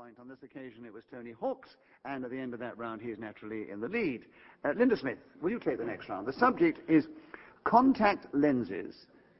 point. On this occasion, it was Tony Hawks, and at the end of that round, he is naturally in the lead. Uh, Linda Smith, will you take the next round? The subject is contact lenses.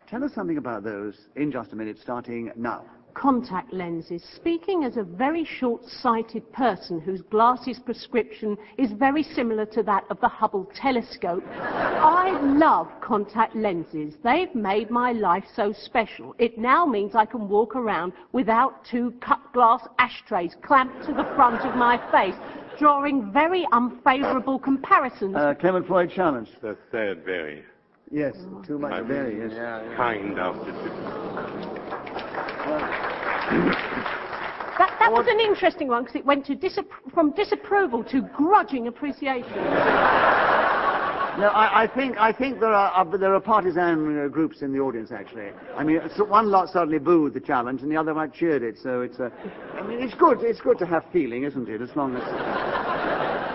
Tell us something about those in just a minute, starting now contact lenses. Speaking as a very short-sighted person whose glasses prescription is very similar to that of the Hubble telescope, I love contact lenses. They've made my life so special. It now means I can walk around without two cut glass ashtrays clamped to the front of my face, drawing very unfavourable comparisons. Uh, Clement Freud challenge. The third very. Yes, too much I'm very, yes. Yeah, yeah. Kind after That, that was an interesting one because it went disapp- from disapproval to grudging appreciation. No, I, I think I think there are uh, there are partisan uh, groups in the audience actually. I mean, so one lot suddenly booed the challenge, and the other one cheered it. So it's uh, I mean, it's good. It's good to have feeling, isn't it? As long as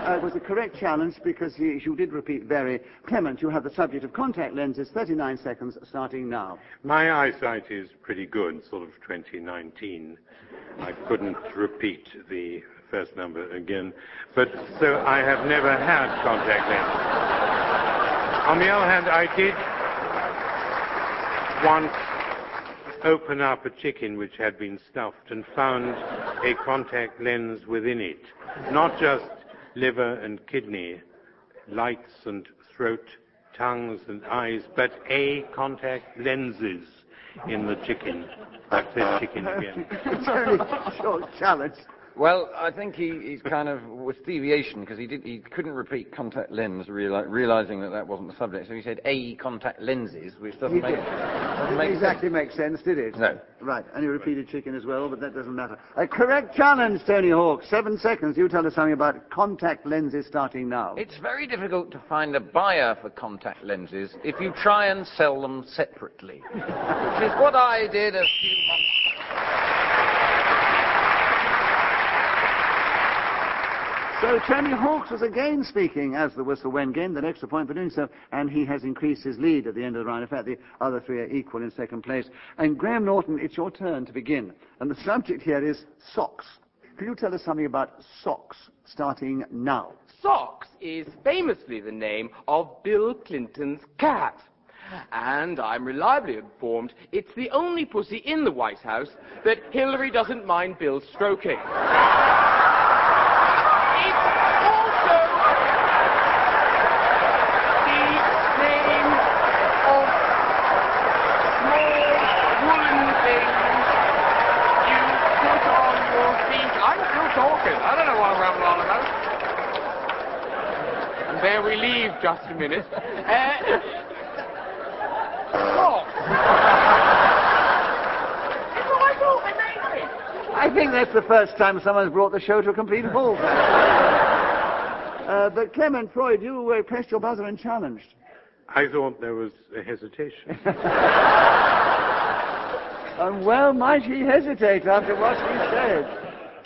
uh, was a correct challenge because you did repeat very. Clement, you have the subject of contact lenses. 39 seconds starting now. My eyesight is pretty good, sort of 2019. I couldn't repeat the first number again, but so I have never had contact lenses. On the other hand, I did once open up a chicken which had been stuffed and found a contact lens within it. Not just liver and kidney, lights and throat, tongues and eyes, but a contact lenses in the chicken. I've said chicken again. it's only short challenge. Well, I think he, he's kind of with deviation because he did he couldn't repeat contact lens, reali- realizing that that wasn't the subject. So he said a contact lenses, which doesn't make doesn't make exactly make sense, did it? No. Right, and he repeated chicken as well, but that doesn't matter. A correct challenge, Tony Hawks. Seven seconds. You tell us something about contact lenses starting now. It's very difficult to find a buyer for contact lenses if you try and sell them separately, which is what I did a few So Tony Hawks was again speaking as the whistle went, gained the extra point for doing so, and he has increased his lead at the end of the round. In fact, the other three are equal in second place. And Graham Norton, it's your turn to begin. And the subject here is socks. Can you tell us something about socks starting now? Socks is famously the name of Bill Clinton's cat. And I'm reliably informed it's the only pussy in the White House that Hillary doesn't mind Bill stroking. It's also the name of small woolen things you put on your feet. I'm still talking. I don't know what I'm rambling on about. And there we leave just a minute. Uh, socks. That's what I thought I made it. I think that's the first time someone's brought the show to a complete halt. uh, but Clement Freud, you uh, pressed your buzzer and challenged. I thought there was a hesitation. And well might he hesitate after what he said.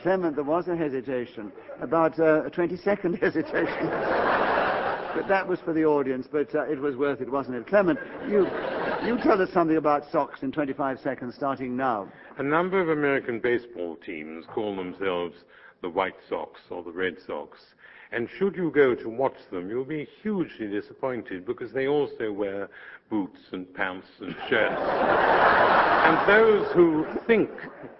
Clement, there was a hesitation, about uh, a 20-second hesitation. But that was for the audience, but uh, it was worth it, wasn't it? Clement, you, you tell us something about socks in 25 seconds, starting now. A number of American baseball teams call themselves the White Sox or the Red Sox. And should you go to watch them, you'll be hugely disappointed because they also wear boots and pants and shirts. and those who think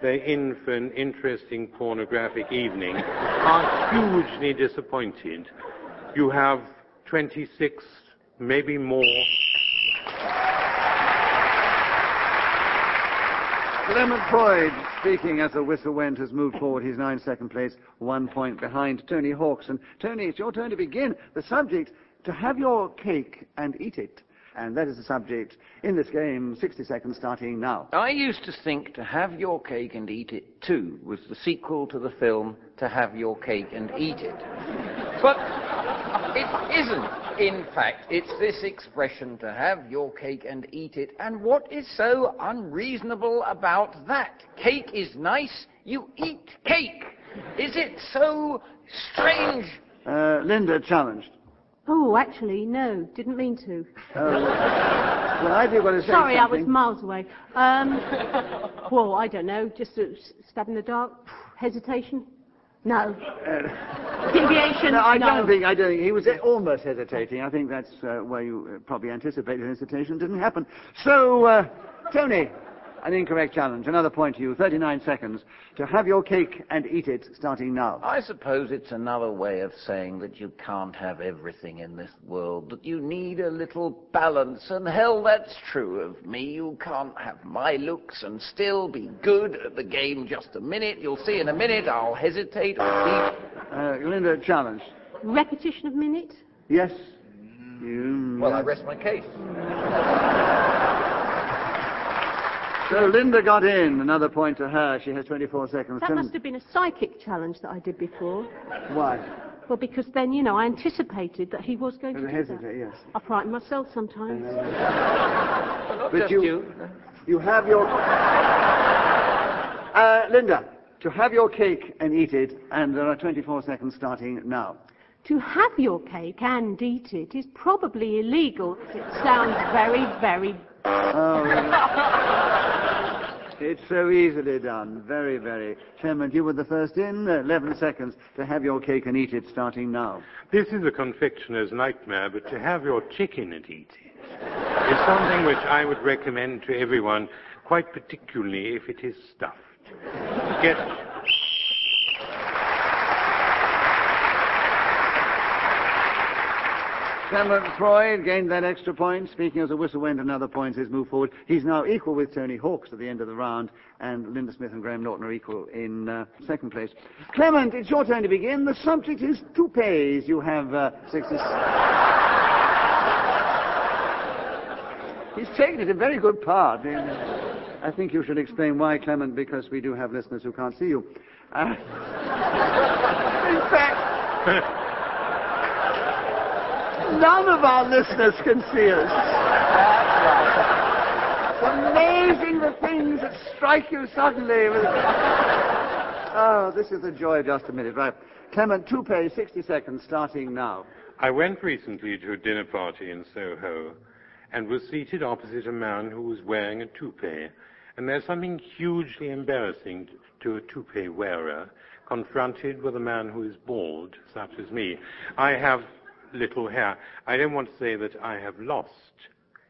they're in for an interesting pornographic evening are hugely disappointed. You have 26, maybe more, Clement Freud, speaking as the whistle went, has moved forward He's now in second place, one point behind Tony Hawks. And Tony, it's your turn to begin. The subject, to have your cake and eat it. And that is the subject in this game, 60 seconds starting now. I used to think To Have Your Cake and Eat It Too was the sequel to the film To Have Your Cake and Eat It. But it isn't. In fact, it's this expression, to have your cake and eat it. And what is so unreasonable about that? Cake is nice, you eat cake. Is it so strange? Uh, Linda challenged. Oh, actually, no, didn't mean to. Well, I do want to say Sorry, I was miles away. Um, well, I don't know, just a stab in the dark. Hesitation? No. Deviation? No, I don't think. I don't think he was almost hesitating. I think that's uh, where you uh, probably anticipated hesitation. Didn't happen. So, uh, Tony, an incorrect challenge. Another point to you. 39 seconds to have your cake and eat it. Starting now. I suppose it's another way of saying that you can't have everything in this world, that you need a little balance. And hell, that's true of me. You can't have my looks and still be good at the game just a minute. You'll see in a minute I'll hesitate or be. Uh, Linda, challenge. Repetition of minute? Yes. You. Well, I rest my case. So Linda got in. Another point to her. She has 24 seconds. That must have been a psychic challenge that I did before. Why? Well, because then, you know, I anticipated that he was going to do that. Hesitate, yes. I frighten myself sometimes. Not But just you- you. You have your. Uh, Linda, to have your cake and eat it, and there are 24 seconds starting now. To have your cake and eat it is probably illegal. It sounds very, very... Oh, it's so easily done. Very, very. Chairman, you were the first in. Uh, 11 seconds to have your cake and eat it, starting now. This is a confectioner's nightmare, but to have your chicken and eat it is something which I would recommend to everyone, quite particularly if it is stuffed. Get Clement Freud gained that extra point. Speaking as a whistle went another point, his move forward. He's now equal with Tony Hawks at the end of the round, and Linda Smith and Graham Norton are equal in uh, second place. Clement, it's your turn to begin. The subject is toupees. You have uh, 60... He's taken it a very good part. In, I think you should explain why, Clement, because we do have listeners who can't see you. Uh, in fact, none of our listeners can see us. It's amazing the things that strike you suddenly. Oh, this is the joy just a minute, right? Clement, toupee, 60 seconds, starting now. I went recently to a dinner party in Soho and was seated opposite a man who was wearing a toupee. And there's something hugely embarrassing to a toupee wearer confronted with a man who is bald, such as me. I have little hair. I don't want to say that I have lost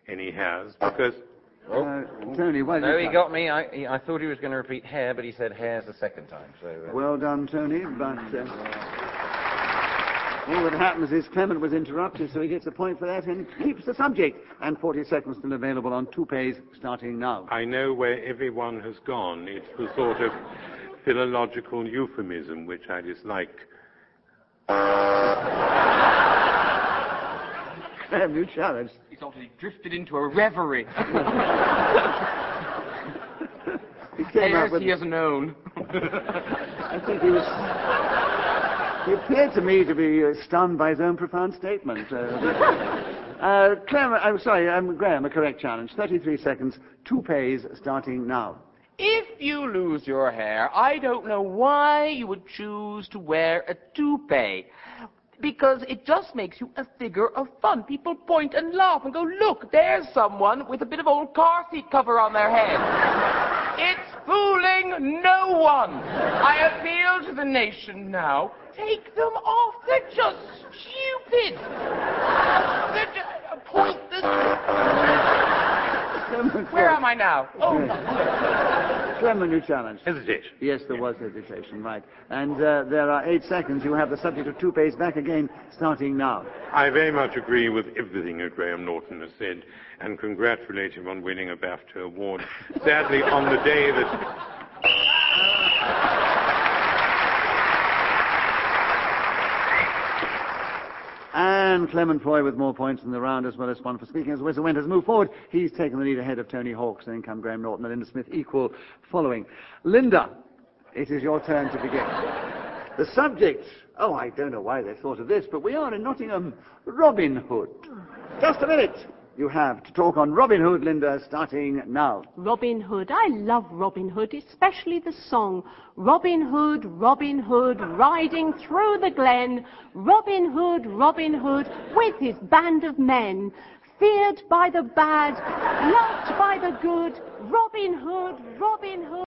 any hairs because Uh, Tony, why did No, you he got me. I, he, I thought he was going to repeat hair, but he said hairs the second time. So uh, Well done, Tony, but uh, all that happens is Clement was interrupted, so he gets a point for that and keeps the subject. And 40 seconds still available on toupees, starting now. I know where everyone has gone. It's the sort of philological euphemism which I dislike. Graham, you challenge. He thought he drifted into a reverie. He came with. he has known. I think he was. He appeared to me to be uh, stunned by his own profound statement. Uh, uh, Clement, I'm sorry, um, Graham, a correct challenge. 33 seconds, toupees, starting now. If you lose your hair, I don't know why you would choose to wear a toupee. Because it just makes you a figure of fun. People point and laugh and go, look, there's someone with a bit of old car seat cover on their head. it's fooling no one. I appeal to the nation now. Take them off. They're just stupid. They're just uh, pointless. Clement, Where am I now? Oh, Clement, you challenge. Hesitation. Yes, there was hesitation, right. And uh, there are eight seconds. You have the subject of toupees back again, starting now. I very much agree with everything that Graham Norton has said and congratulate him on winning a BAFTA award. Sadly, on the day that And Clement Freud with more points in the round as well as one for speaking as whistle went has moved forward. He's taken the lead ahead of Tony Hawks, then come Graham Norton and Linda Smith equal following. Linda, it is your turn to begin. The subject, oh, I don't know why they thought of this, but we are in Nottingham, Robin Hood. Just a minute. You have to talk on Robin Hood, Linda, starting now. Robin Hood. I love Robin Hood, especially the song Robin Hood, Robin Hood, riding through the glen. Robin Hood, Robin Hood, with his band of men. Feared by the bad, loved by the good. Robin Hood, Robin Hood.